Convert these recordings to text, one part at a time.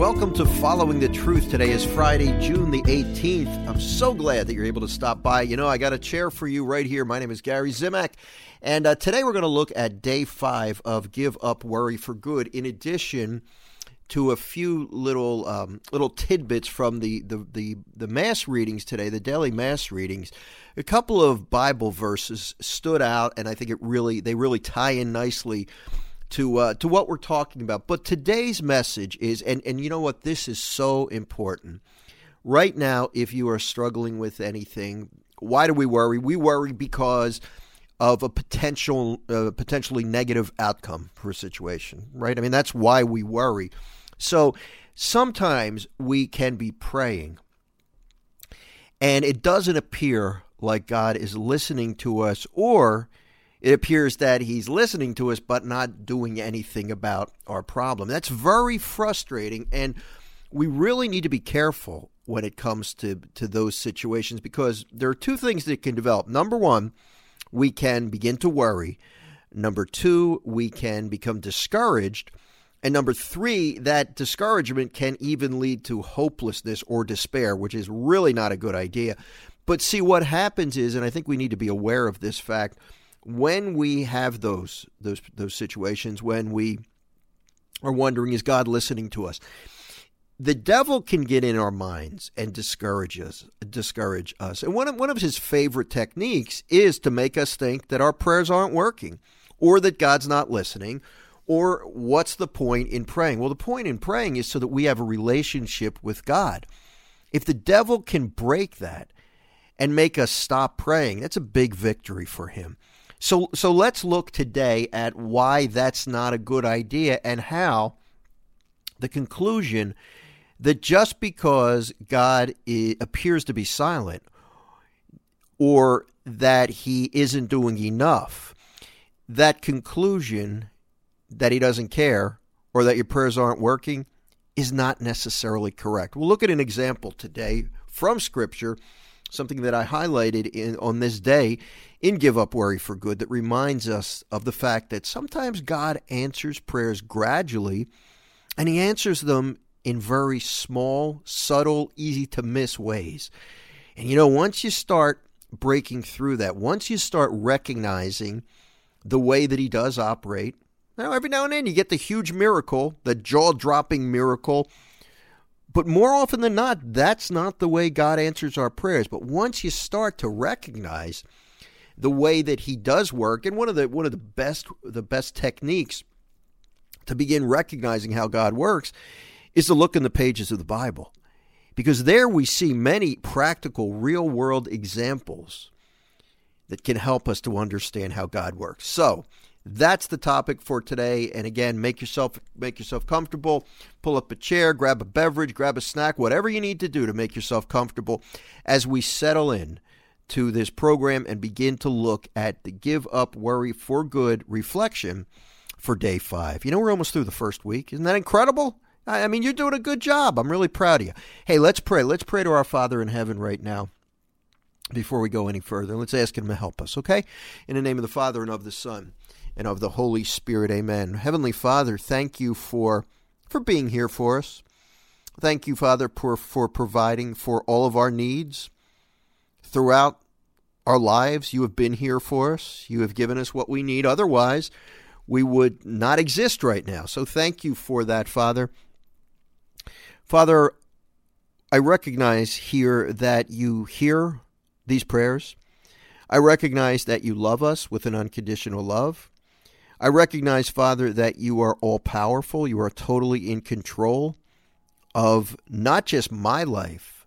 Welcome to Following the Truth. Today is Friday, June the 18th. I'm so glad that you're able to stop by. You know, I got a chair for you right here. My name is Gary Zimak, and uh, today we're going to look at day five of Give Up Worry for Good. In addition to a few little um, little tidbits from the, the, the, the mass readings today, the daily mass readings, a couple of Bible verses stood out, and I think it really they really tie in nicely to uh, to what we're talking about. But today's message is, and and you know what, this is so important. Right now, if you are struggling with anything, why do we worry? We worry because of a potential uh, potentially negative outcome for a situation, right? I mean, that's why we worry. So sometimes we can be praying, and it doesn't appear like God is listening to us, or it appears that he's listening to us but not doing anything about our problem. That's very frustrating, and we really need to be careful when it comes to, to those situations because there are two things that can develop. Number one, we can begin to worry. Number two, we can become discouraged. And number three, that discouragement can even lead to hopelessness or despair, which is really not a good idea. But see, what happens is, and I think we need to be aware of this fact when we have those those those situations when we are wondering is God listening to us? The devil can get in our minds and discourage us discourage us. And one of, one of his favorite techniques is to make us think that our prayers aren't working or that God's not listening or what's the point in praying? Well the point in praying is so that we have a relationship with God. If the devil can break that and make us stop praying that's a big victory for him so, so let's look today at why that's not a good idea and how the conclusion that just because God appears to be silent or that he isn't doing enough, that conclusion that he doesn't care or that your prayers aren't working is not necessarily correct. We'll look at an example today from Scripture something that I highlighted in on this day in Give Up Worry for Good that reminds us of the fact that sometimes God answers prayers gradually and he answers them in very small, subtle, easy to miss ways. And you know, once you start breaking through that, once you start recognizing the way that he does operate, now every now and then you get the huge miracle, the jaw dropping miracle but more often than not, that's not the way God answers our prayers. But once you start to recognize the way that He does work, and one of the one of the best the best techniques to begin recognizing how God works is to look in the pages of the Bible. Because there we see many practical, real world examples that can help us to understand how God works. So, that's the topic for today. And again, make yourself make yourself comfortable. Pull up a chair, grab a beverage, grab a snack, whatever you need to do to make yourself comfortable as we settle in to this program and begin to look at the Give Up Worry for Good reflection for day five. You know, we're almost through the first week. Isn't that incredible? I mean, you're doing a good job. I'm really proud of you. Hey, let's pray. Let's pray to our Father in heaven right now before we go any further. Let's ask Him to help us, okay? In the name of the Father and of the Son and of the Holy Spirit. Amen. Heavenly Father, thank you for for being here for us. Thank you, Father, for, for providing for all of our needs throughout our lives. You have been here for us. You have given us what we need. Otherwise, we would not exist right now. So thank you for that, Father. Father, I recognize here that you hear these prayers. I recognize that you love us with an unconditional love. I recognize, Father, that you are all powerful. You are totally in control of not just my life,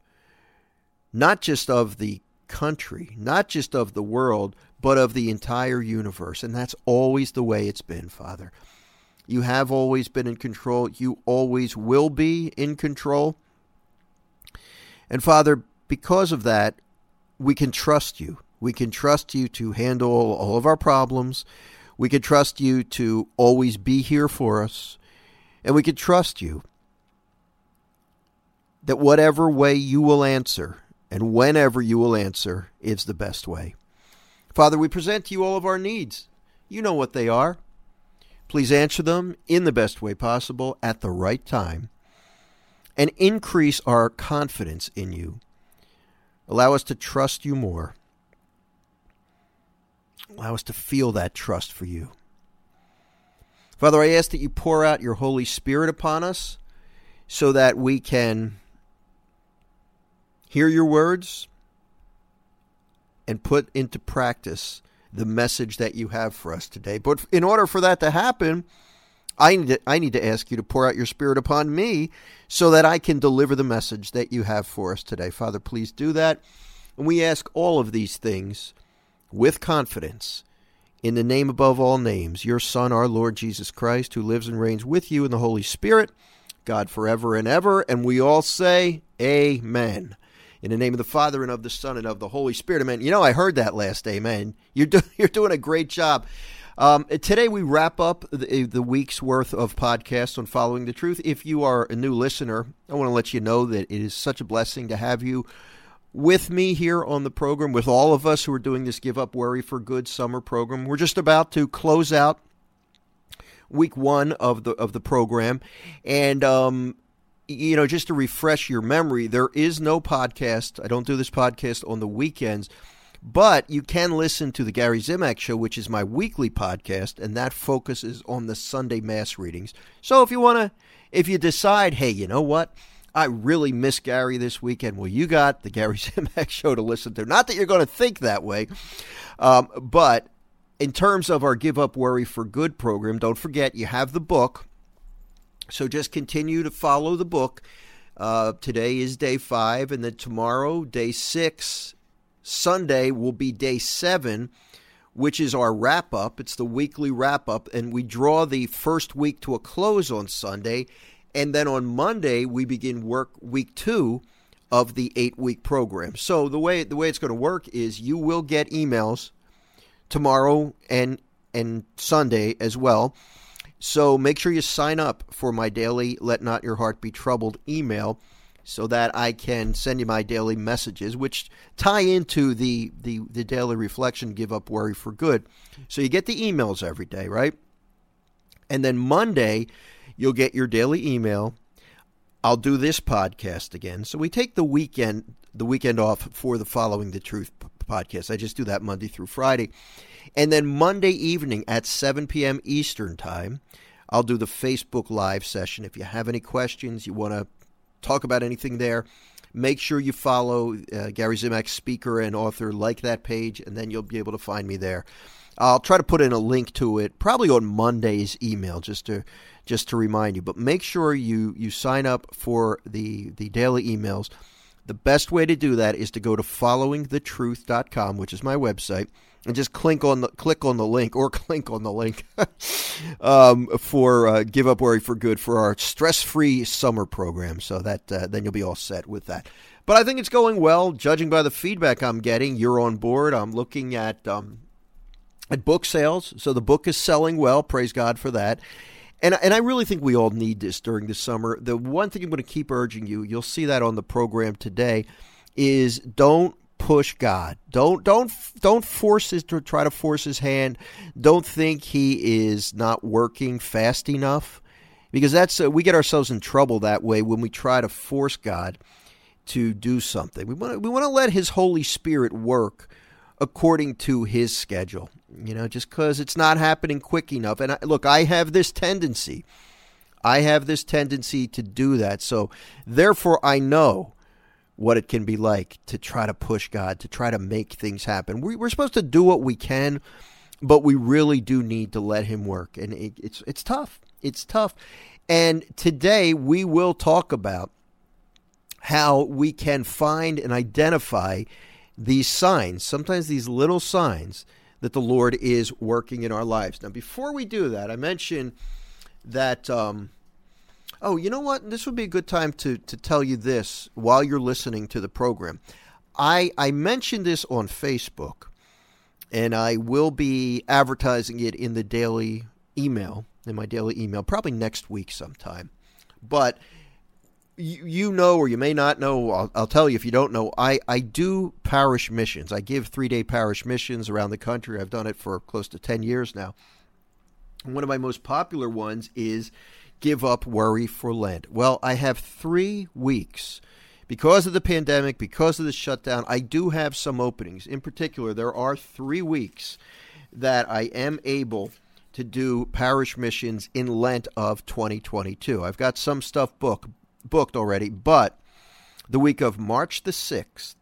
not just of the country, not just of the world, but of the entire universe. And that's always the way it's been, Father. You have always been in control. You always will be in control. And Father, because of that, we can trust you. We can trust you to handle all of our problems. We can trust you to always be here for us. And we can trust you that whatever way you will answer and whenever you will answer is the best way. Father, we present to you all of our needs. You know what they are. Please answer them in the best way possible at the right time. and increase our confidence in you. Allow us to trust you more. Allow us to feel that trust for you. Father, I ask that you pour out your Holy Spirit upon us so that we can hear your words and put into practice the message that you have for us today. But in order for that to happen, I need to, I need to ask you to pour out your spirit upon me so that I can deliver the message that you have for us today. Father, please do that. And we ask all of these things with confidence in the name above all names, your Son, our Lord Jesus Christ, who lives and reigns with you in the Holy Spirit, God forever and ever. And we all say, Amen. In the name of the Father and of the Son and of the Holy Spirit, Amen. You know, I heard that last Amen. You're, do- you're doing a great job. Um, today we wrap up the, the, week's worth of podcasts on Following the Truth. If you are a new listener, I want to let you know that it is such a blessing to have you with me here on the program, with all of us who are doing this Give Up Worry for Good summer program. We're just about to close out week one of the of the program, and um, you know, just to refresh your memory, there is no podcast. I don't do this podcast on the weekends. But you can listen to the Gary Zimak Show, which is my weekly podcast, and that focuses on the Sunday Mass readings. So if you want to, if you decide, hey, you know what? I really miss Gary this weekend. Well, you got the Gary Zimak show to listen to. Not that you're going to think that way, um, but in terms of our Give Up Worry for Good program, don't forget you have the book. So just continue to follow the book. Uh, today is day five, and then tomorrow, day six. Sunday will be day seven, which is our wrap up. It's the weekly wrap up, and we draw the first week to a close on Sunday and then on Monday, we begin work week two of the eight week program. So the way the way it's going to work is you will get emails tomorrow and and Sunday as well. So make sure you sign up for my daily Let Not Your Heart Be Troubled email so that I can send you my daily messages, which tie into the, the, the daily reflection, Give Up Worry for Good. So you get the emails every day, right? And then Monday, You'll get your daily email. I'll do this podcast again. So we take the weekend the weekend off for the Following the Truth podcast. I just do that Monday through Friday. And then Monday evening at 7 p.m. Eastern Time, I'll do the Facebook Live session. If you have any questions, you want to talk about anything there, make sure you follow uh, Gary Zimak, speaker and author, like that page, and then you'll be able to find me there. I'll try to put in a link to it probably on Monday's email just to just to remind you. But make sure you you sign up for the the daily emails. The best way to do that is to go to followingthetruth.com, which is my website, and just click on the click on the link or click on the link um, for uh, Give Up Worry for Good for our stress-free summer program. So that uh, then you'll be all set with that. But I think it's going well, judging by the feedback I'm getting. You're on board. I'm looking at um, at book sales, so the book is selling well. Praise God for that. And, and I really think we all need this during the summer. The one thing I'm going to keep urging you, you'll see that on the program today, is don't push God. Don't don't don't force his to try to force his hand. Don't think he is not working fast enough, because that's uh, we get ourselves in trouble that way when we try to force God to do something. We want we want to let His Holy Spirit work according to His schedule you know, just because it's not happening quick enough. And I, look, I have this tendency. I have this tendency to do that. So, therefore, I know what it can be like to try to push God, to try to make things happen. We, are supposed to do what we can, but we really do need to let Him work. And it, it's, it's tough. It's tough. And today we will talk about how we can find and identify these signs, sometimes these little signs that the Lord is working in our lives. Now, before we do that, I mentioned that. Um, oh, you know what? This would be a good time to to tell you this while you're listening to the program. I I mentioned this on Facebook, and I will be advertising it in the daily email in my daily email probably next week sometime. But you, you know, or you may not know, I'll, I'll, tell you if you don't know, I, I do parish missions. I give three day parish missions around the country. I've done it for close to 10 years now. One of my most popular ones is Give Up Worry for Lent. Well, I have three weeks. Because of the pandemic, because of the shutdown, I do have some openings. In particular, there are three weeks that I am able to do parish missions in Lent of 2022. I've got some stuff book, booked already, but the week of March the 6th,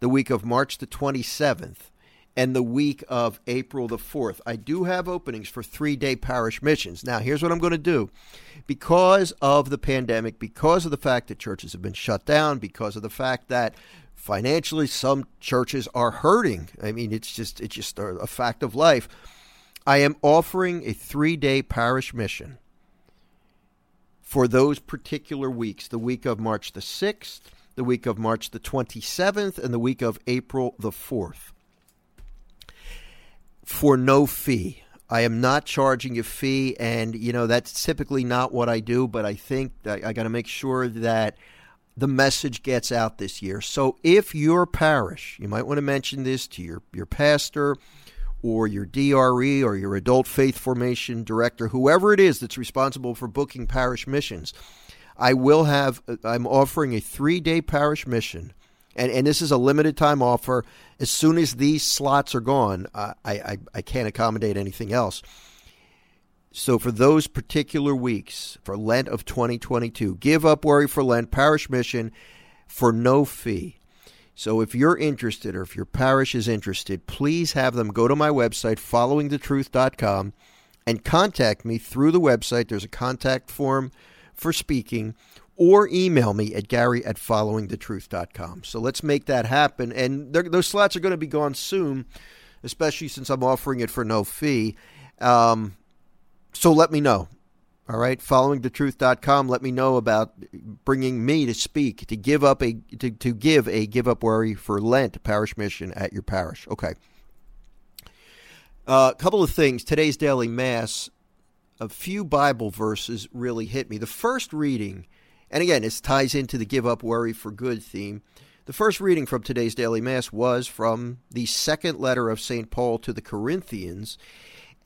the week of March the 27th, and the week of April the 4th. I do have openings for three day parish missions. Now, here's what I'm going to do. Because of the pandemic, because of the fact that churches have been shut down, because of the fact that financially some churches are hurting, I mean, it's just, it's just a fact of life. I am offering a three day parish mission for those particular weeks the week of March the 6th, the week of March the 27th, and the week of April the 4th for no fee. I am not charging a fee, and you know that's typically not what I do. But I think I, I got to make sure that the message gets out this year. So if your parish, you might want to mention this to your your pastor, or your DRE, or your adult faith formation director, whoever it is that's responsible for booking parish missions. I will have. I'm offering a three day parish mission and and this is a limited time offer. As soon as these slots are gone, I, I I can't accommodate anything else. So for those particular weeks for Lent of 2022, give up worry for Lent parish mission for no fee. So if you're interested or if your parish is interested, please have them go to my website followingthetruth.com and contact me through the website. There's a contact form for speaking or email me at gary at followingthetruth.com. So let's make that happen. And those slots are going to be gone soon, especially since I'm offering it for no fee. Um, so let me know. All right, followingthetruth.com. Let me know about bringing me to speak to give up a to, to give a give up worry for Lent parish mission at your parish. Okay. A uh, couple of things. Today's daily mass. A few Bible verses really hit me. The first reading and again, this ties into the give up worry for good theme. The first reading from today's daily mass was from the second letter of St. Paul to the Corinthians.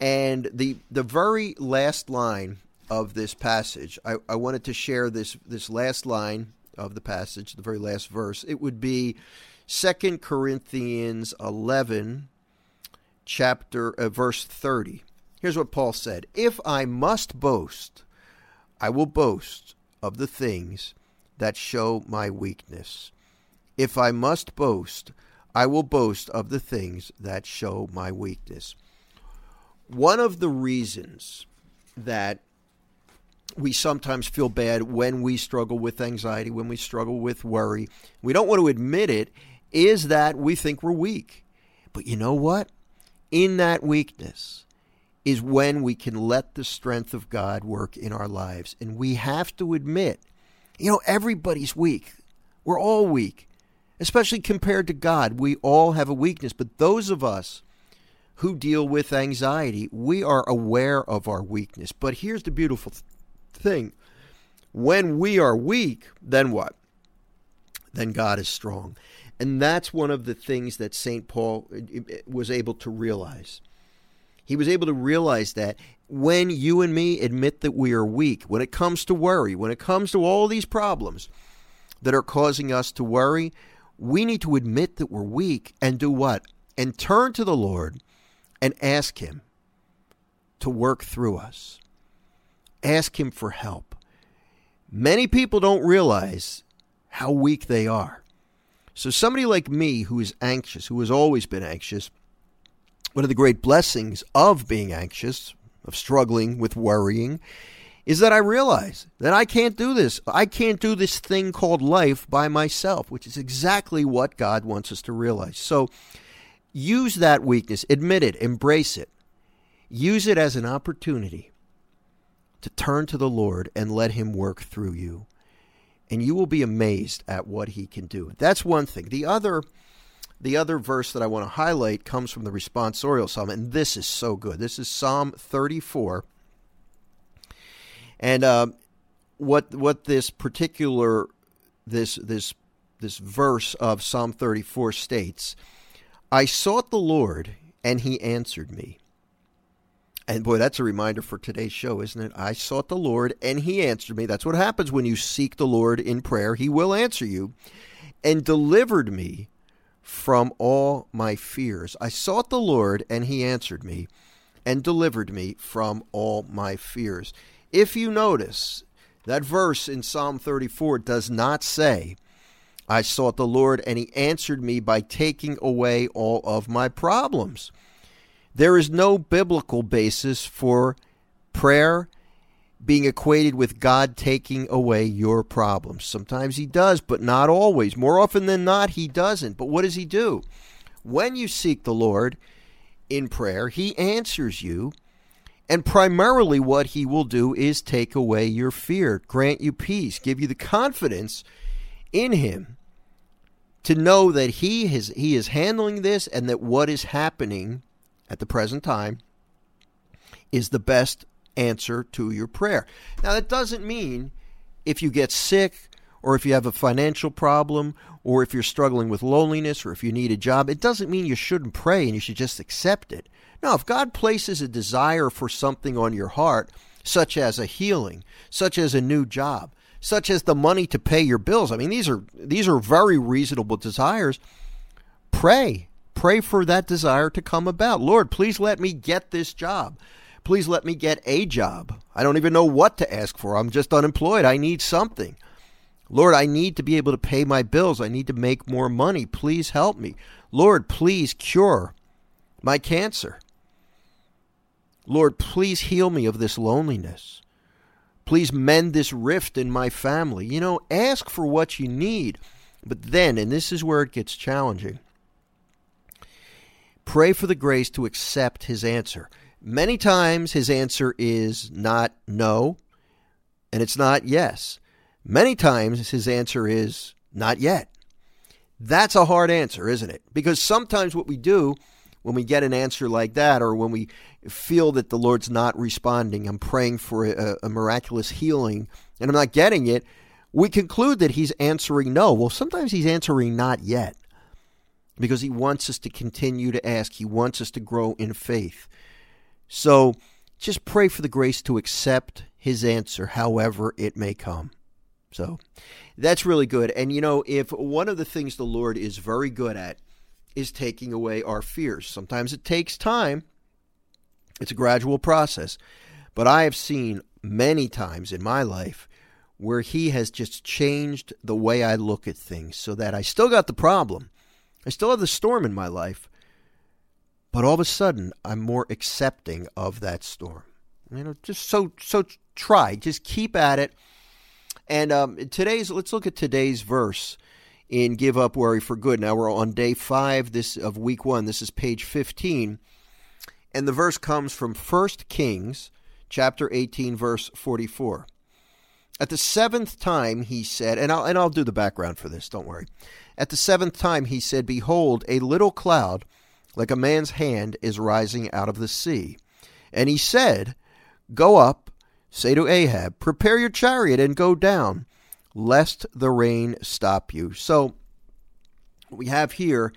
And the the very last line of this passage, I, I wanted to share this this last line of the passage, the very last verse. It would be Second Corinthians eleven, chapter uh, verse thirty. Here's what Paul said: If I must boast, I will boast of the things that show my weakness. If I must boast, I will boast of the things that show my weakness. One of the reasons that we sometimes feel bad when we struggle with anxiety, when we struggle with worry, we don't want to admit it, is that we think we're weak. But you know what? In that weakness, is when we can let the strength of God work in our lives. And we have to admit, you know, everybody's weak. We're all weak, especially compared to God. We all have a weakness. But those of us who deal with anxiety, we are aware of our weakness. But here's the beautiful thing when we are weak, then what? Then God is strong. And that's one of the things that St. Paul uh, uh, was able to realize. He was able to realize that when you and me admit that we are weak, when it comes to worry, when it comes to all these problems that are causing us to worry, we need to admit that we're weak and do what? And turn to the Lord and ask Him to work through us. Ask Him for help. Many people don't realize how weak they are. So, somebody like me who is anxious, who has always been anxious, one of the great blessings of being anxious, of struggling with worrying, is that I realize that I can't do this. I can't do this thing called life by myself, which is exactly what God wants us to realize. So use that weakness, admit it, embrace it. Use it as an opportunity to turn to the Lord and let Him work through you. And you will be amazed at what He can do. That's one thing. The other the other verse that I want to highlight comes from the responsorial psalm, and this is so good. This is Psalm 34. And uh, what what this particular this this this verse of Psalm 34 states, I sought the Lord, and he answered me. And boy, that's a reminder for today's show, isn't it? I sought the Lord and he answered me. That's what happens when you seek the Lord in prayer. He will answer you and delivered me from all my fears. I sought the Lord and he answered me and delivered me from all my fears. If you notice, that verse in Psalm 34 does not say, I sought the Lord and he answered me by taking away all of my problems. There is no biblical basis for prayer being equated with God taking away your problems. Sometimes He does, but not always. More often than not, He doesn't. But what does He do? When you seek the Lord in prayer, He answers you. And primarily, what He will do is take away your fear, grant you peace, give you the confidence in Him to know that He is, he is handling this and that what is happening at the present time is the best answer to your prayer. Now, that doesn't mean if you get sick or if you have a financial problem or if you're struggling with loneliness or if you need a job, it doesn't mean you shouldn't pray and you should just accept it. No, if God places a desire for something on your heart, such as a healing, such as a new job, such as the money to pay your bills, I mean these are these are very reasonable desires. Pray Pray for that desire to come about. Lord, please let me get this job. Please let me get a job. I don't even know what to ask for. I'm just unemployed. I need something. Lord, I need to be able to pay my bills. I need to make more money. Please help me. Lord, please cure my cancer. Lord, please heal me of this loneliness. Please mend this rift in my family. You know, ask for what you need. But then, and this is where it gets challenging, Pray for the grace to accept his answer. Many times his answer is not no, and it's not yes. Many times his answer is not yet. That's a hard answer, isn't it? Because sometimes what we do when we get an answer like that, or when we feel that the Lord's not responding, I'm praying for a, a miraculous healing and I'm not getting it, we conclude that he's answering no. Well, sometimes he's answering not yet because he wants us to continue to ask. He wants us to grow in faith. So just pray for the grace to accept his answer, however it may come. So that's really good. And you know, if one of the things the Lord is very good at is taking away our fears, sometimes it takes time, it's a gradual process. But I have seen many times in my life where he has just changed the way I look at things so that I still got the problem, I still have the storm in my life, but all of a sudden I'm more accepting of that storm. You know, just so so try, just keep at it. And um, today's let's look at today's verse in "Give Up Worry for Good." Now we're on day five this of week one. This is page fifteen, and the verse comes from First Kings chapter eighteen, verse forty-four. At the seventh time, he said, and I'll, and I'll do the background for this, don't worry. At the seventh time, he said, Behold, a little cloud, like a man's hand, is rising out of the sea. And he said, Go up, say to Ahab, Prepare your chariot and go down, lest the rain stop you. So, what we have here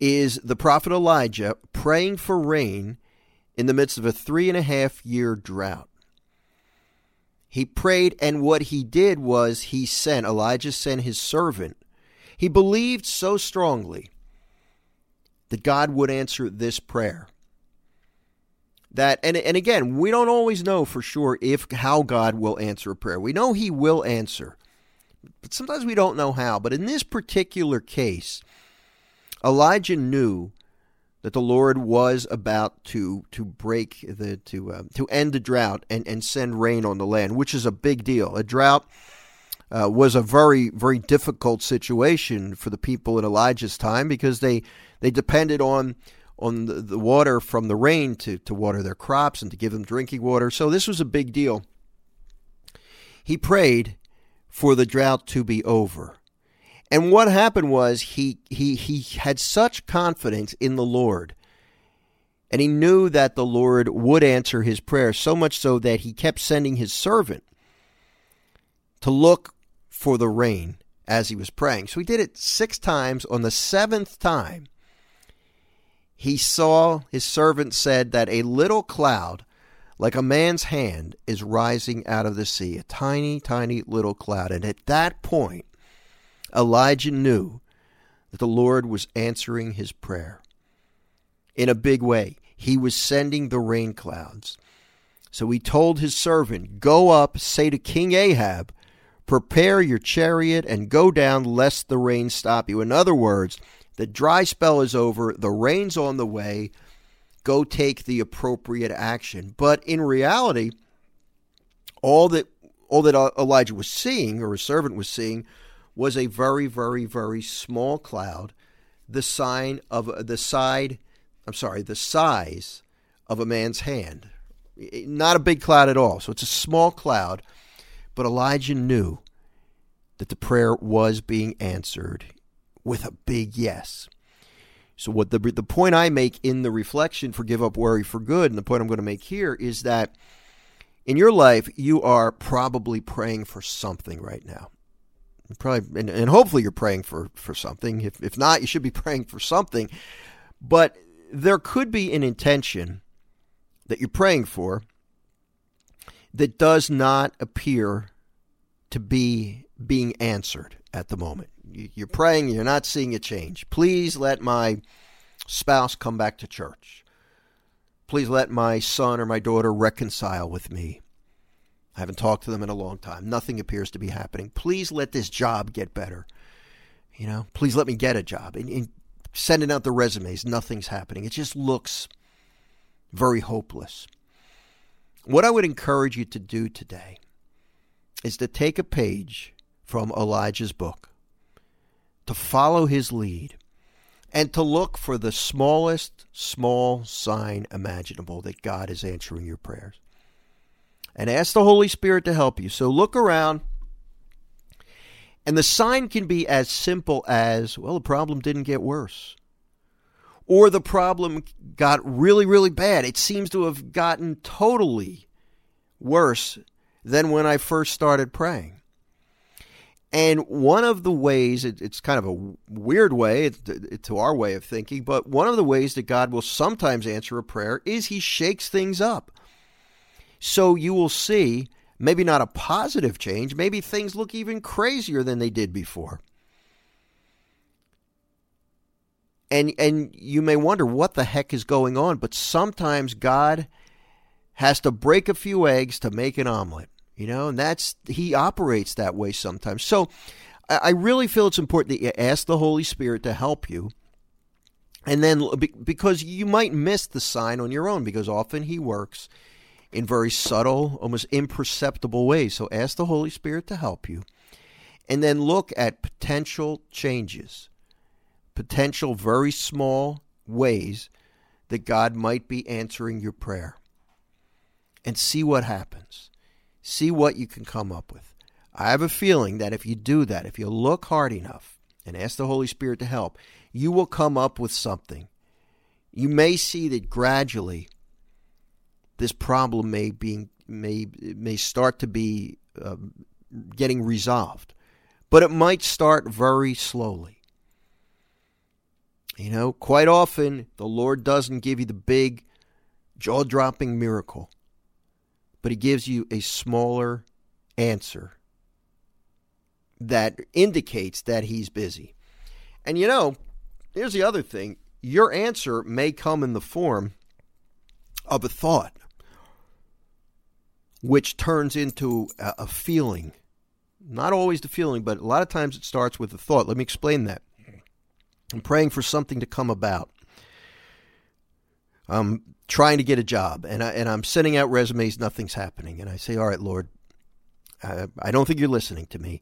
is the prophet Elijah praying for rain in the midst of a three and a half year drought. He prayed, and what he did was he sent, Elijah sent his servant. He believed so strongly that God would answer this prayer. That and and again, we don't always know for sure if how God will answer a prayer. We know he will answer. But sometimes we don't know how. But in this particular case, Elijah knew that the Lord was about to to break the to uh, to end the drought and and send rain on the land, which is a big deal. A drought uh, was a very very difficult situation for the people in Elijah's time because they they depended on on the, the water from the rain to to water their crops and to give them drinking water. So this was a big deal. He prayed for the drought to be over. And what happened was he he he had such confidence in the Lord. And he knew that the Lord would answer his prayer, so much so that he kept sending his servant to look for the rain as he was praying. So he did it six times. On the seventh time, he saw his servant said that a little cloud, like a man's hand is rising out of the sea, a tiny, tiny little cloud. And at that point, Elijah knew that the Lord was answering his prayer in a big way. He was sending the rain clouds. So he told his servant, Go up, say to King Ahab, Prepare your chariot and go down, lest the rain stop you. In other words, the dry spell is over, the rain's on the way. Go take the appropriate action. But in reality, all that all that Elijah was seeing, or his servant was seeing, was a very, very, very small cloud, the sign of the side, I'm sorry, the size of a man's hand. Not a big cloud at all. So it's a small cloud, but Elijah knew that the prayer was being answered with a big yes. So what the the point I make in the reflection for give up worry for good and the point I'm going to make here is that in your life you are probably praying for something right now probably and, and hopefully you're praying for for something. If if not you should be praying for something. But there could be an intention that you're praying for that does not appear to be being answered at the moment. You're praying you're not seeing a change. Please let my spouse come back to church. Please let my son or my daughter reconcile with me I haven't talked to them in a long time. Nothing appears to be happening. Please let this job get better. You know, please let me get a job. And, and sending out the resumes, nothing's happening. It just looks very hopeless. What I would encourage you to do today is to take a page from Elijah's book, to follow his lead, and to look for the smallest small sign imaginable that God is answering your prayers and ask the Holy Spirit to help you. So look around. And the sign can be as simple as, well, the problem didn't get worse. Or the problem got really, really bad. It seems to have gotten totally worse than when I first started praying. And one of the ways, it's kind of a weird way to our way of thinking, but one of the ways that God will sometimes answer a prayer is He shakes things up. So you will see maybe not a positive change, maybe things look even crazier than they did before. And and you may wonder what the heck is going on, but sometimes God has to break a few eggs to make an omelet, you know, and that's he operates that way sometimes. So I really feel it's important that you ask the Holy Spirit to help you. And then because you might miss the sign on your own because often he works in very subtle, almost imperceptible ways. So ask the Holy Spirit to help you. And then look at potential changes, potential very small ways that God might be answering your prayer. And see what happens. See what you can come up with. I have a feeling that if you do that, if you look hard enough and ask the Holy Spirit to help, you will come up with something. You may see that gradually this problem may be may may start to be uh, getting resolved, but it might start very slowly. You know, quite often the Lord doesn't give you the big, jaw dropping miracle, but He gives you a smaller answer that indicates that He's busy. And you know, here's the other thing your answer may come in the form of a thought which turns into a, a feeling. Not always the feeling, but a lot of times it starts with a thought. Let me explain that. I'm praying for something to come about. I'm trying to get a job, and I, and I'm sending out resumes. Nothing's happening, and I say, "All right, Lord, I, I don't think you're listening to me,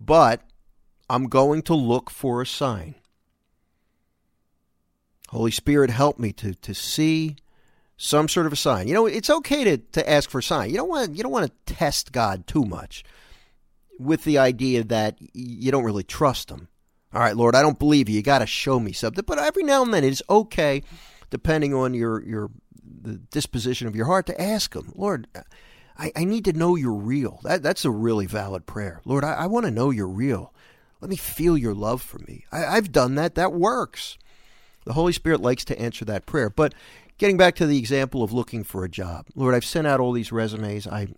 but I'm going to look for a sign. Holy Spirit, help me to to see some sort of a sign. You know, it's okay to, to ask for a sign. You don't want you don't want to test God too much with the idea that you don't really trust him. All right, Lord, I don't believe you. You got to show me something. But every now and then it's okay depending on your your the disposition of your heart to ask him, Lord, I, I need to know you're real. That that's a really valid prayer. Lord, I, I want to know you're real. Let me feel your love for me. I, I've done that. That works. The Holy Spirit likes to answer that prayer. But getting back to the example of looking for a job. Lord, I've sent out all these resumes. I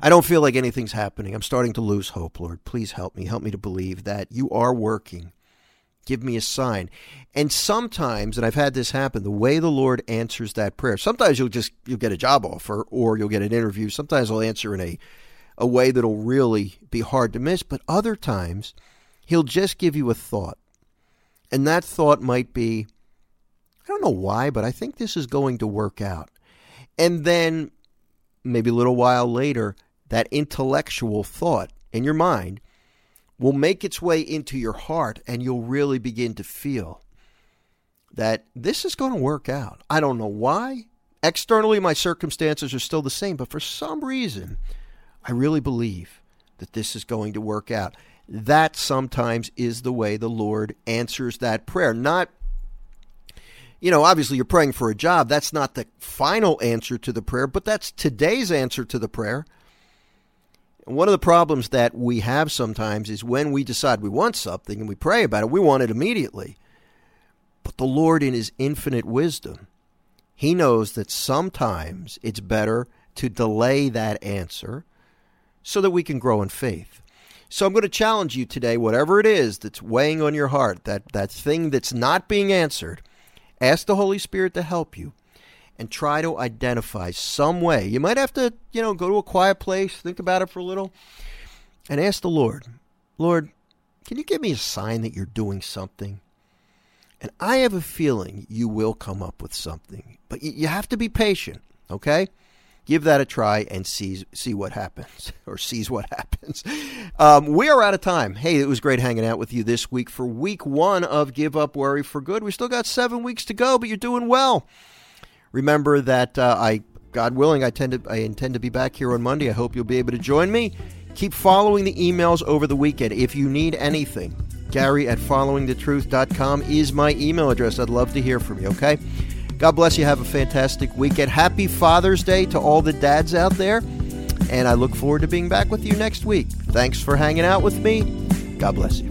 I don't feel like anything's happening. I'm starting to lose hope, Lord. Please help me. Help me to believe that you are working. Give me a sign. And sometimes, and I've had this happen, the way the Lord answers that prayer, sometimes you'll just you'll get a job offer or you'll get an interview. Sometimes He'll answer in a a way that'll really be hard to miss, but other times he'll just give you a thought. And that thought might be, I don't know why, but I think this is going to work out. And then maybe a little while later, that intellectual thought in your mind will make its way into your heart and you'll really begin to feel that this is going to work out. I don't know why. Externally, my circumstances are still the same, but for some reason, I really believe that this is going to work out. That sometimes is the way the Lord answers that prayer. Not, you know, obviously you're praying for a job. That's not the final answer to the prayer, but that's today's answer to the prayer. one of the problems that we have sometimes is when we decide we want something and we pray about it, we want it immediately. But the Lord, in His infinite wisdom, He knows that sometimes it's better to delay that answer so that we can grow in faith. So I'm going to challenge you today, whatever it is that's weighing on your heart, that, that thing that's not being answered, ask the Holy Spirit to help you and try to identify some way. You might have to, you know, go to a quiet place, think about it for a little, and ask the Lord, Lord, can you give me a sign that you're doing something? And I have a feeling you will come up with something, but you have to be patient, okay? Give that a try and see see what happens or sees what happens. Um, we are out of time. Hey, it was great hanging out with you this week for week one of Give Up Worry for Good. We still got seven weeks to go, but you're doing well. Remember that uh, I, God willing, I tend to I intend to be back here on Monday. I hope you'll be able to join me. Keep following the emails over the weekend. If you need anything, Gary at followingthetruth.com is my email address. I'd love to hear from you, okay? God bless you. Have a fantastic weekend. Happy Father's Day to all the dads out there. And I look forward to being back with you next week. Thanks for hanging out with me. God bless you.